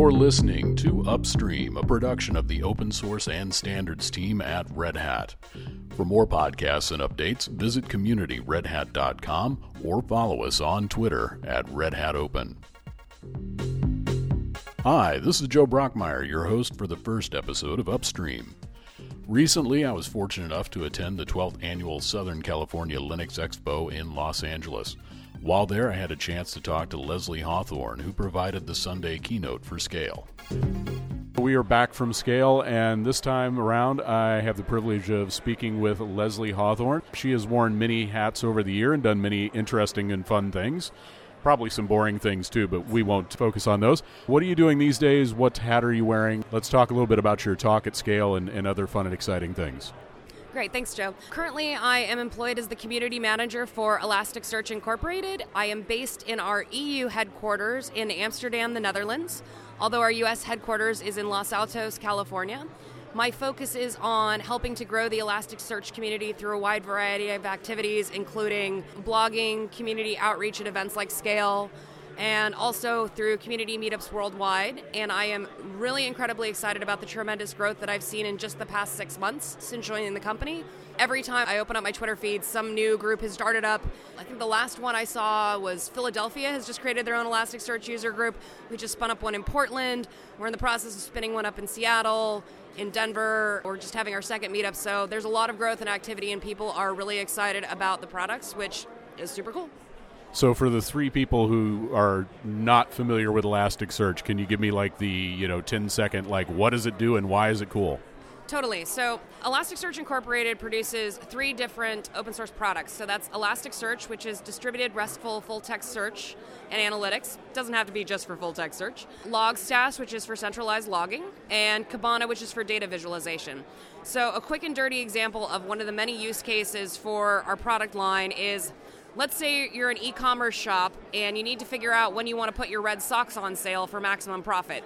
You're listening to Upstream, a production of the open source and standards team at Red Hat. For more podcasts and updates, visit communityredhat.com or follow us on Twitter at Red Hat Open. Hi, this is Joe Brockmeier, your host for the first episode of Upstream. Recently, I was fortunate enough to attend the 12th annual Southern California Linux Expo in Los Angeles. While there, I had a chance to talk to Leslie Hawthorn, who provided the Sunday keynote for Scale. We are back from Scale, and this time around, I have the privilege of speaking with Leslie Hawthorn. She has worn many hats over the year and done many interesting and fun things. Probably some boring things too, but we won't focus on those. What are you doing these days? What hat are you wearing? Let's talk a little bit about your talk at Scale and, and other fun and exciting things. Great, thanks, Joe. Currently, I am employed as the community manager for Elasticsearch Incorporated. I am based in our EU headquarters in Amsterdam, the Netherlands, although our US headquarters is in Los Altos, California. My focus is on helping to grow the Elasticsearch community through a wide variety of activities, including blogging, community outreach at events like Scale, and also through community meetups worldwide. And I am really incredibly excited about the tremendous growth that I've seen in just the past six months since joining the company. Every time I open up my Twitter feed, some new group has started up. I think the last one I saw was Philadelphia has just created their own Elasticsearch user group. We just spun up one in Portland. We're in the process of spinning one up in Seattle in Denver or just having our second meetup. So there's a lot of growth and activity, and people are really excited about the products, which is super cool. So, for the three people who are not familiar with Elasticsearch, can you give me like the you know 10 second like what does it do and why is it cool? Totally. So, Elasticsearch Incorporated produces three different open source products. So, that's Elasticsearch, which is distributed RESTful full text search and analytics. Doesn't have to be just for full text search. Logstash, which is for centralized logging, and Kibana, which is for data visualization. So, a quick and dirty example of one of the many use cases for our product line is let's say you're an e-commerce shop and you need to figure out when you want to put your red socks on sale for maximum profit.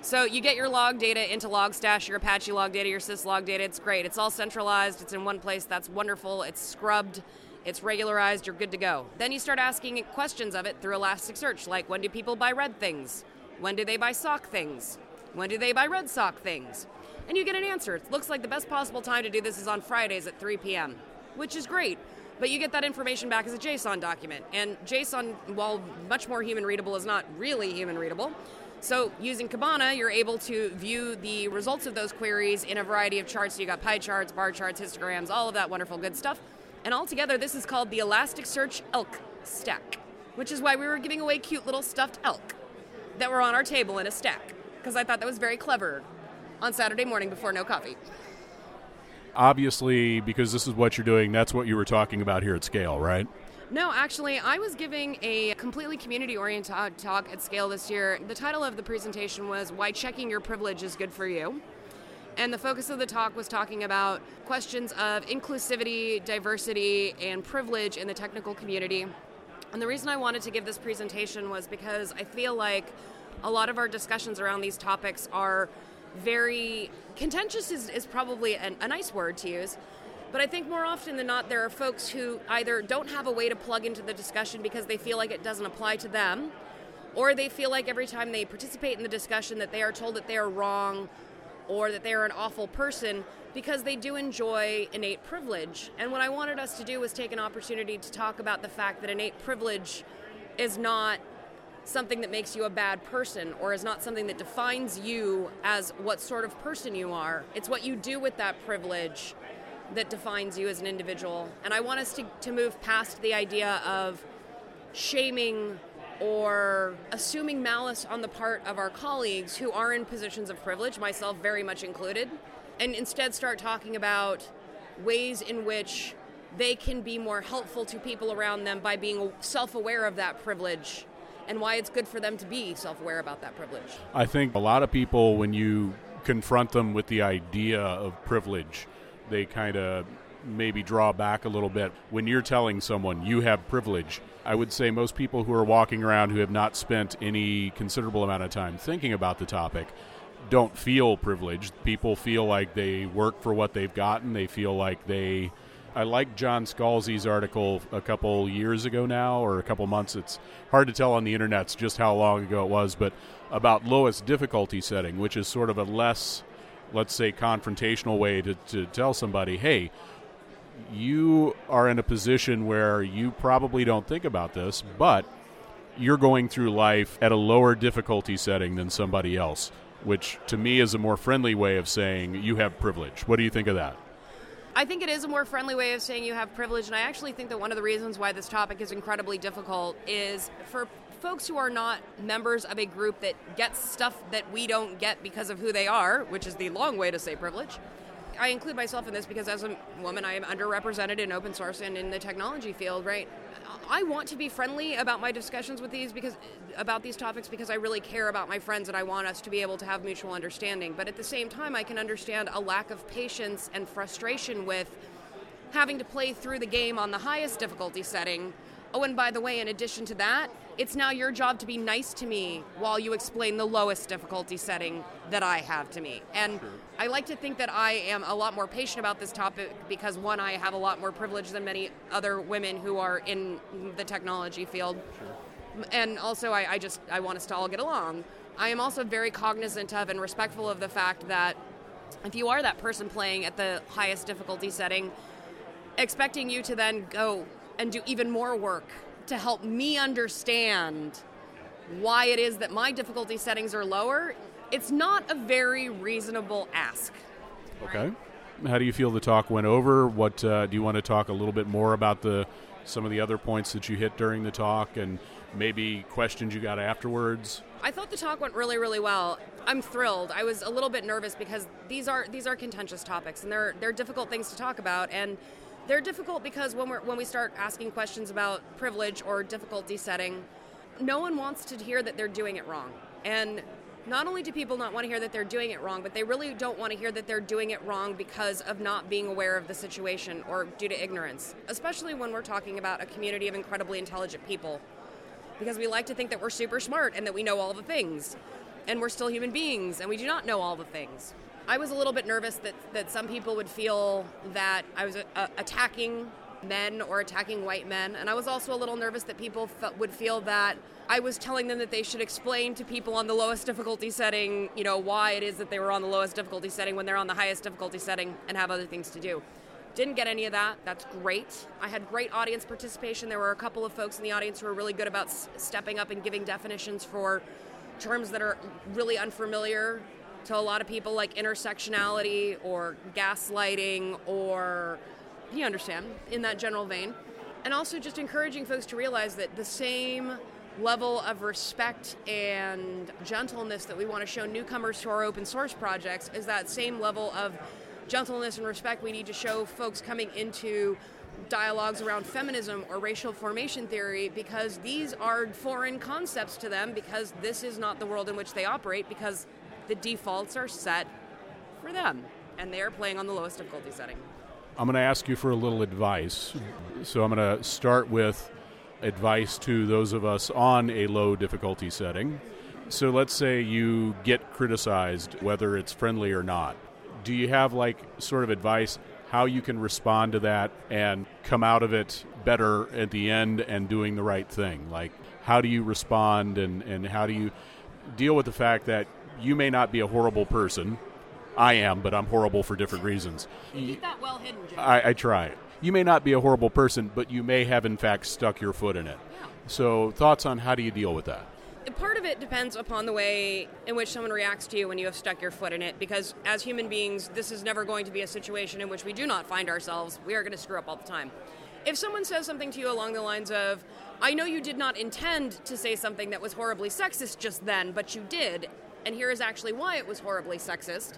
So you get your log data into Logstash, your Apache log data, your syslog data. It's great. It's all centralized. It's in one place. That's wonderful. It's scrubbed. It's regularized. You're good to go. Then you start asking questions of it through Elasticsearch, like when do people buy red things? When do they buy sock things? When do they buy red sock things? And you get an answer. It looks like the best possible time to do this is on Fridays at 3 p.m., which is great but you get that information back as a JSON document. And JSON, while much more human readable, is not really human readable. So using Kibana, you're able to view the results of those queries in a variety of charts. So you got pie charts, bar charts, histograms, all of that wonderful good stuff. And altogether, this is called the Elasticsearch Elk Stack, which is why we were giving away cute little stuffed elk that were on our table in a stack, because I thought that was very clever on Saturday morning before no coffee obviously, because this is what you're doing, that's what you were talking about here at Scale, right? No, actually, I was giving a completely community oriented talk at Scale this year. The title of the presentation was Why Checking Your Privilege is Good for You. And the focus of the talk was talking about questions of inclusivity, diversity, and privilege in the technical community. And the reason I wanted to give this presentation was because I feel like a lot of our discussions around these topics are very contentious is, is probably an, a nice word to use but I think more often than not, there are folks who either don't have a way to plug into the discussion because they feel like it doesn't apply to them, or they feel like every time they participate in the discussion that they are told that they are wrong or that they are an awful person because they do enjoy innate privilege. And what I wanted us to do was take an opportunity to talk about the fact that innate privilege is not something that makes you a bad person or is not something that defines you as what sort of person you are. It's what you do with that privilege that defines you as an individual. And I want us to, to move past the idea of shaming or assuming malice on the part of our colleagues who are in positions of privilege, myself very much included, and instead start talking about ways in which they can be more helpful to people around them by being self aware of that privilege and why it's good for them to be self aware about that privilege. I think a lot of people, when you confront them with the idea of privilege, they kind of maybe draw back a little bit. When you're telling someone you have privilege, I would say most people who are walking around who have not spent any considerable amount of time thinking about the topic don't feel privileged. People feel like they work for what they've gotten, they feel like they I like John Scalzi's article a couple years ago now, or a couple months. It's hard to tell on the internet just how long ago it was, but about lowest difficulty setting, which is sort of a less, let's say, confrontational way to, to tell somebody, hey, you are in a position where you probably don't think about this, but you're going through life at a lower difficulty setting than somebody else, which to me is a more friendly way of saying you have privilege. What do you think of that? I think it is a more friendly way of saying you have privilege, and I actually think that one of the reasons why this topic is incredibly difficult is for folks who are not members of a group that gets stuff that we don't get because of who they are, which is the long way to say privilege. I include myself in this because as a woman, I am underrepresented in open source and in the technology field, right? I want to be friendly about my discussions with these because about these topics because I really care about my friends and I want us to be able to have mutual understanding. But at the same time, I can understand a lack of patience and frustration with having to play through the game on the highest difficulty setting Oh, and by the way, in addition to that, it's now your job to be nice to me while you explain the lowest difficulty setting that I have to me. And sure. I like to think that I am a lot more patient about this topic because, one, I have a lot more privilege than many other women who are in the technology field. Sure. And also, I, I just I want us to all get along. I am also very cognizant of and respectful of the fact that if you are that person playing at the highest difficulty setting, expecting you to then go and do even more work to help me understand why it is that my difficulty settings are lower, it's not a very reasonable ask. Okay. Right? How do you feel the talk went over? What uh, do you want to talk a little bit more about the some of the other points that you hit during the talk and maybe questions you got afterwards? I thought the talk went really, really well. I'm thrilled. I was a little bit nervous because these are these are contentious topics and they're they're difficult things to talk about and they're difficult because when, we when we start asking questions about privilege or difficulty setting, no one wants to hear that they're doing it wrong. And not only do people not want to hear that they're doing it wrong, but they really don't want to hear that they're doing it wrong because of not being aware of the situation or due to ignorance, especially when we're talking about a community of incredibly intelligent people. Because we like to think that we're super smart and that we know all the things. And we're still human beings and we do not know all the things. I was a little bit nervous that, that some people would feel that I was uh, attacking men or attacking white men. And I was also a little nervous that people f- would feel that I was telling them that they should explain to people on the lowest difficulty setting, you know, why it is that they were on the lowest difficulty setting when they're on the highest difficulty setting and have other things to do. Didn't get any of that. That's great. I had great audience participation. There were a couple of folks in the audience who were really good about s- stepping up and giving definitions for terms that are really unfamiliar to a lot of people like intersectionality or gaslighting or you understand in that general vein. And also just encouraging folks to realize that the same level of respect and gentleness that we want to show newcomers to our open source projects is that same level of gentleness and respect we need to show folks coming into dialogues around feminism or racial formation theory because these are foreign concepts to them because this is not the world in which they operate because the defaults are set for them, and they are playing on the lowest difficulty setting. I'm going to ask you for a little advice. So I'm going to start with advice to those of us on a low difficulty setting. So let's say you get criticized, whether it's friendly or not. Do you have like sort of advice how you can respond to that and come out of it better at the end and doing the right thing? Like, how do you respond and, and how do you deal with the fact that you may not be a horrible person. I am, but I'm horrible for different reasons. Keep that well hidden, I, I try. You may not be a horrible person, but you may have, in fact, stuck your foot in it. Yeah. So, thoughts on how do you deal with that? Part of it depends upon the way in which someone reacts to you when you have stuck your foot in it, because as human beings, this is never going to be a situation in which we do not find ourselves. We are going to screw up all the time. If someone says something to you along the lines of, I know you did not intend to say something that was horribly sexist just then, but you did, and here is actually why it was horribly sexist.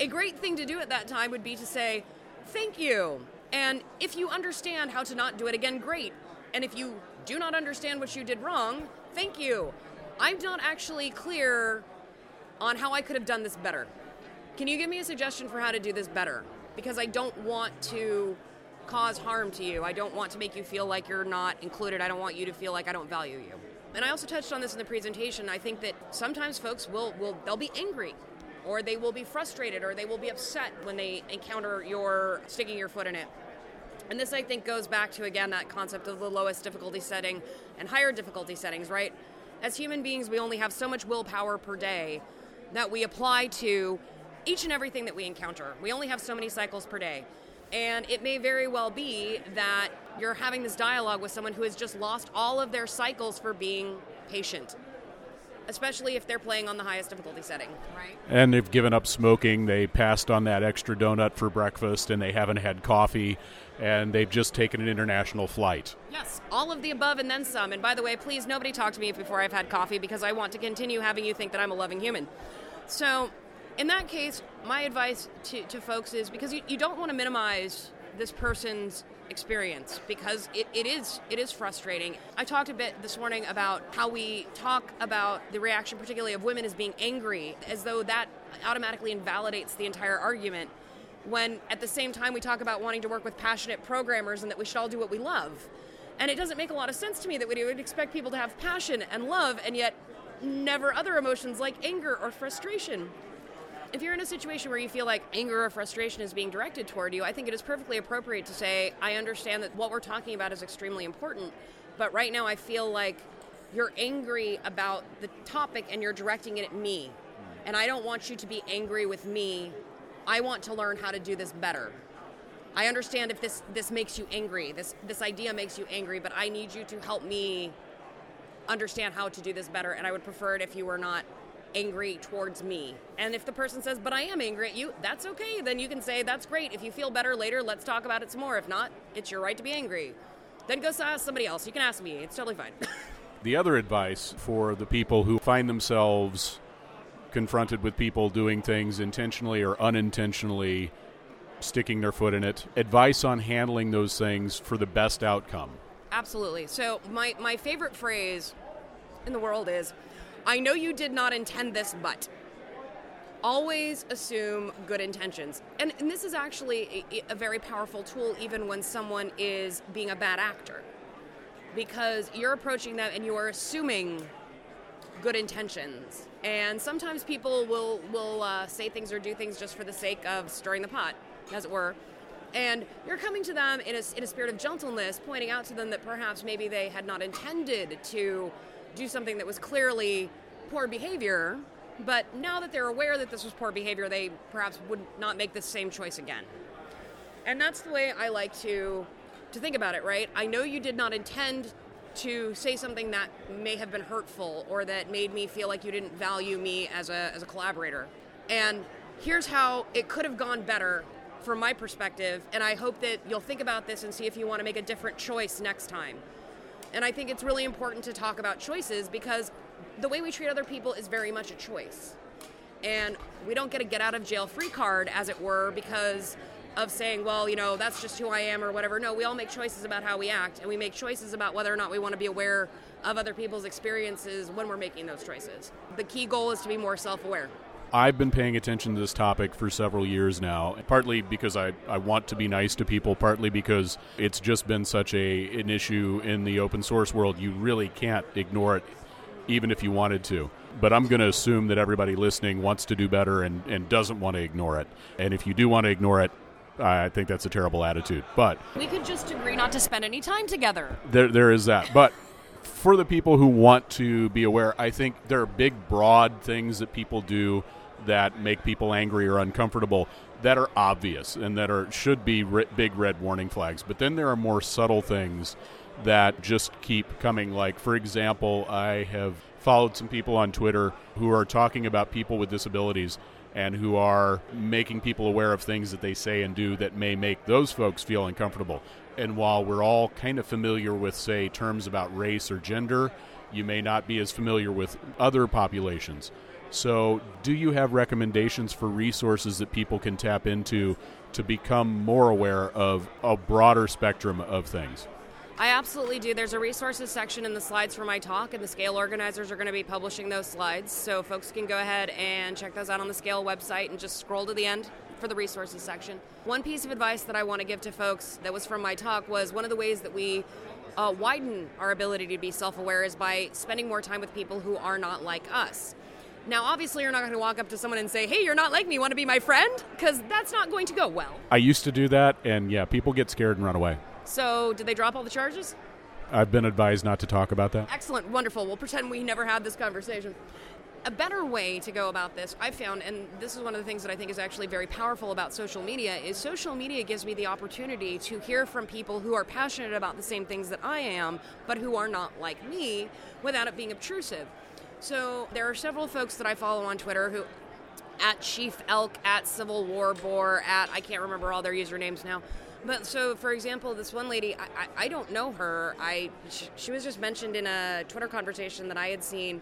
A great thing to do at that time would be to say, Thank you. And if you understand how to not do it again, great. And if you do not understand what you did wrong, thank you. I'm not actually clear on how I could have done this better. Can you give me a suggestion for how to do this better? Because I don't want to cause harm to you. I don't want to make you feel like you're not included. I don't want you to feel like I don't value you and I also touched on this in the presentation. I think that sometimes folks will, will they'll be angry or they will be frustrated or they will be upset when they encounter your sticking your foot in it. And this, I think, goes back to, again, that concept of the lowest difficulty setting and higher difficulty settings, right? As human beings, we only have so much willpower per day that we apply to each and everything that we encounter. We only have so many cycles per day. And it may very well be that you're having this dialogue with someone who has just lost all of their cycles for being patient, especially if they're playing on the highest difficulty setting, right? And they've given up smoking. They passed on that extra donut for breakfast and they haven't had coffee and they've just taken an international flight. Yes, all of the above and then some. And by the way, please nobody talk to me before I've had coffee because I want to continue having you think that I'm a loving human. So, in that case, my advice to, to folks is because you, you don't want to minimize this person's experience because it, it is it is frustrating. I talked a bit this morning about how we talk about the reaction particularly of women as being angry as though that automatically invalidates the entire argument when at the same time we talk about wanting to work with passionate programmers and that we should all do what we love. And it doesn't make a lot of sense to me that we would expect people to have passion and love and yet never other emotions like anger or frustration if you're in a situation where you feel like anger or frustration is being directed toward you, I think it is perfectly appropriate to say, I understand that what we're talking about is extremely important, but right now I feel like you're angry about the topic and you're directing it at me. And I don't want you to be angry with me. I want to learn how to do this better. I understand if this, this makes you angry, this, this idea makes you angry, but I need you to help me understand how to do this better. And I would prefer it if you were not angry towards me. And if the person says, but I am angry at you, that's okay. Then you can say, that's great. If you feel better later, let's talk about it some more. If not, it's your right to be angry. Then go ask somebody else. You can ask me. It's totally fine. the other advice for the people who find themselves confronted with people doing things intentionally or unintentionally sticking their foot in it advice on handling those things for the best outcome absolutely so my, my favorite phrase in the world is I know you did not intend this, but always assume good intentions. And, and this is actually a, a, very powerful tool, even when someone is being a bad actor, because you're approaching them and you are assuming good intentions. And sometimes people will will uh, say things or do things just for the sake of stirring the pot, as it were. And you're coming to them in a, in a spirit of gentleness, pointing out to them that perhaps maybe they had not intended to do something that was clearly poor behavior, but now that they're aware that this was poor behavior, they perhaps would not make the same choice again. And that's the way I like to to think about it, right? I know you did not intend to say something that may have been hurtful or that made me feel like you didn't value me as a as a collaborator. And here's how it could have gone better from my perspective, and I hope that you'll think about this and see if you want to make a different choice next time. And I think it's really important to talk about choices because the way we treat other people is very much a choice. And we don't get a get out of jail free card, as it were, because of saying, well, you know, that's just who I am or whatever. No, we all make choices about how we act, and we make choices about whether or not we want to be aware of other people's experiences when we're making those choices. The key goal is to be more self aware. I've been paying attention to this topic for several years now, partly because I, I want to be nice to people, partly because it's just been such a an issue in the open source world. You really can't ignore it, even if you wanted to. But I'm going to assume that everybody listening wants to do better and, and doesn't want to ignore it. And if you do want to ignore it, I think that's a terrible attitude. But we could just agree not to spend any time together. There, there is that. But for the people who want to be aware, I think there are big, broad things that people do that make people angry or uncomfortable that are obvious and that are should be big red warning flags. But then there are more subtle things that just keep coming. Like, for example, I have followed some people on Twitter who are talking about people with disabilities and who are making people aware of things that they say and do that may make those folks feel uncomfortable. And while we're all kind of familiar with, say, terms about race or gender, you may not be as familiar with other populations. So, do you have recommendations for resources that people can tap into to become more aware of a broader spectrum of things? I absolutely do. There's a resources section in the slides for my talk, and the Scale organizers are going to be publishing those slides. So folks can go ahead and check those out on the Scale website and just scroll to the end for the resources section. One piece of advice that I want to give to folks that was from my talk was one of the ways that we uh, widen our ability to be self aware is by spending more time with people who are not like us. Now, obviously, you're not going to walk up to someone and say, hey, you're not like me, want to be my friend? Because that's not going to go well. I used to do that, and yeah, people get scared and run away. So, did they drop all the charges? I've been advised not to talk about that. Excellent, wonderful. We'll pretend we never had this conversation. A better way to go about this, I found, and this is one of the things that I think is actually very powerful about social media, is social media gives me the opportunity to hear from people who are passionate about the same things that I am, but who are not like me, without it being obtrusive. So there are several folks that I follow on Twitter who, at Chief Elk, at Civil War Boar, at I can't remember all their usernames now. But so, for example, this one lady, I, I, I don't know her. I she, she was just mentioned in a Twitter conversation that I had seen,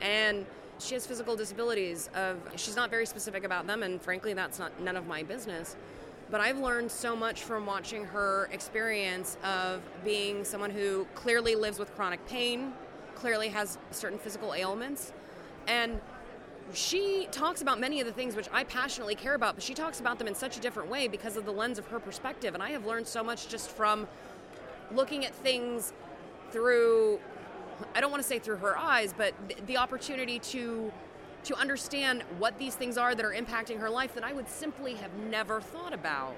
and she has physical disabilities. Of she's not very specific about them, and frankly, that's not none of my business. But I've learned so much from watching her experience of being someone who clearly lives with chronic pain, clearly has certain physical ailments. And she talks about many of the things which I passionately care about, but she talks about them in such a different way because of the lens of her perspective. And I have learned so much just from looking at things through, I don't want to say through her eyes, but the opportunity to to understand what these things are that are impacting her life that I would simply have never thought about.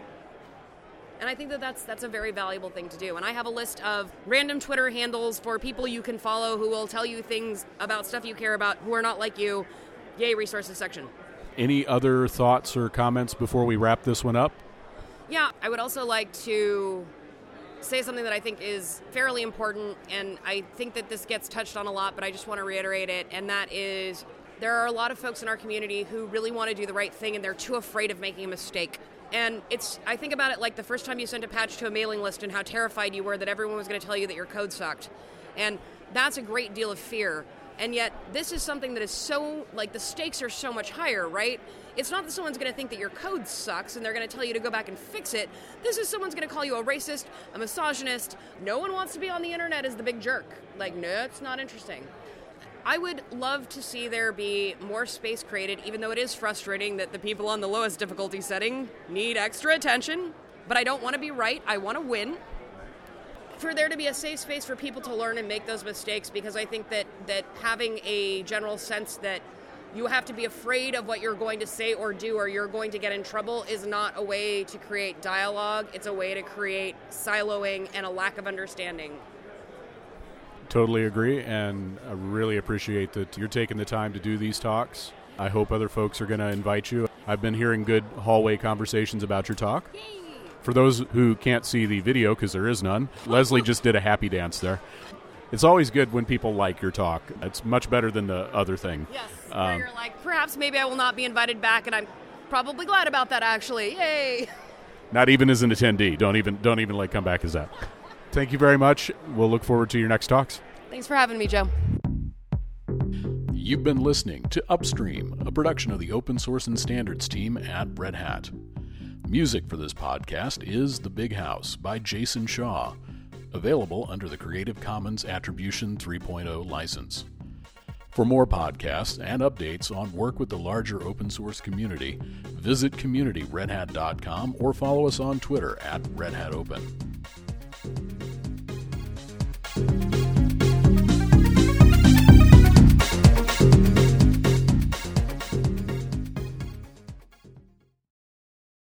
And I think that that's that's a very valuable thing to do. And I have a list of random Twitter handles for people you can follow who will tell you things about stuff you care about who are not like you. Yay, resources section. Any other thoughts or comments before we wrap this one up? Yeah, I would also like to say something that I think is fairly important, and I think that this gets touched on a lot, but I just want to reiterate it, and that is there are a lot of folks in our community who really want to do the right thing and they're too afraid of making a mistake. And it's, I think about it like the first time you sent a patch to a mailing list and how terrified you were that everyone was going to tell you that your code sucked. And that's a great deal of fear. And yet, this is something that is so, like, the stakes are so much higher, right? It's not that someone's going to think that your code sucks and they're going to tell you to go back and fix it. This is someone's going to call you a racist, a misogynist. No one wants to be on the internet as the big jerk. Like, no, it's not interesting. I would love to see there be more space created, even though it is frustrating that the people on the lowest difficulty setting need extra attention. But I don't want to be right, I want to win. For there to be a safe space for people to learn and make those mistakes, because I think that, that having a general sense that you have to be afraid of what you're going to say or do or you're going to get in trouble is not a way to create dialogue. It's a way to create siloing and a lack of understanding. Totally agree, and I really appreciate that you're taking the time to do these talks. I hope other folks are going to invite you. I've been hearing good hallway conversations about your talk. Yay. For those who can't see the video, because there is none, Leslie just did a happy dance there. It's always good when people like your talk. It's much better than the other thing. Yes, where um, you're like, perhaps maybe I will not be invited back, and I'm probably glad about that. Actually, yay! Not even as an attendee. Don't even don't even like come back as that. Thank you very much. We'll look forward to your next talks. Thanks for having me, Joe. You've been listening to Upstream, a production of the Open Source and Standards team at Red Hat. Music for this podcast is The Big House by Jason Shaw, available under the Creative Commons Attribution 3.0 license. For more podcasts and updates on work with the larger open source community, visit communityredhat.com or follow us on Twitter at Red Hat Open.